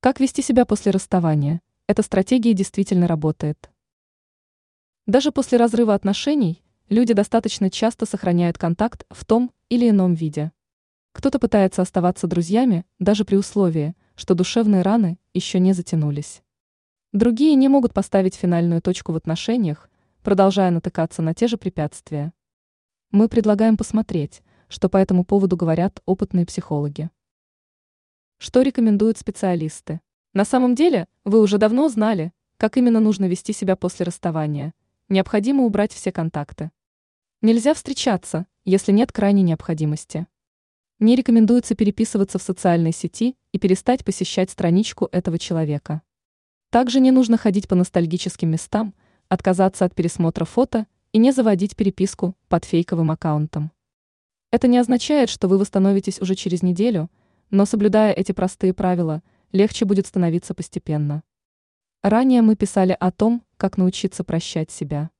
Как вести себя после расставания? Эта стратегия действительно работает. Даже после разрыва отношений люди достаточно часто сохраняют контакт в том или ином виде. Кто-то пытается оставаться друзьями даже при условии, что душевные раны еще не затянулись. Другие не могут поставить финальную точку в отношениях, продолжая натыкаться на те же препятствия. Мы предлагаем посмотреть, что по этому поводу говорят опытные психологи. Что рекомендуют специалисты? На самом деле, вы уже давно знали, как именно нужно вести себя после расставания. Необходимо убрать все контакты. Нельзя встречаться, если нет крайней необходимости. Не рекомендуется переписываться в социальной сети и перестать посещать страничку этого человека. Также не нужно ходить по ностальгическим местам, отказаться от пересмотра фото и не заводить переписку под фейковым аккаунтом. Это не означает, что вы восстановитесь уже через неделю, но соблюдая эти простые правила, легче будет становиться постепенно. Ранее мы писали о том, как научиться прощать себя.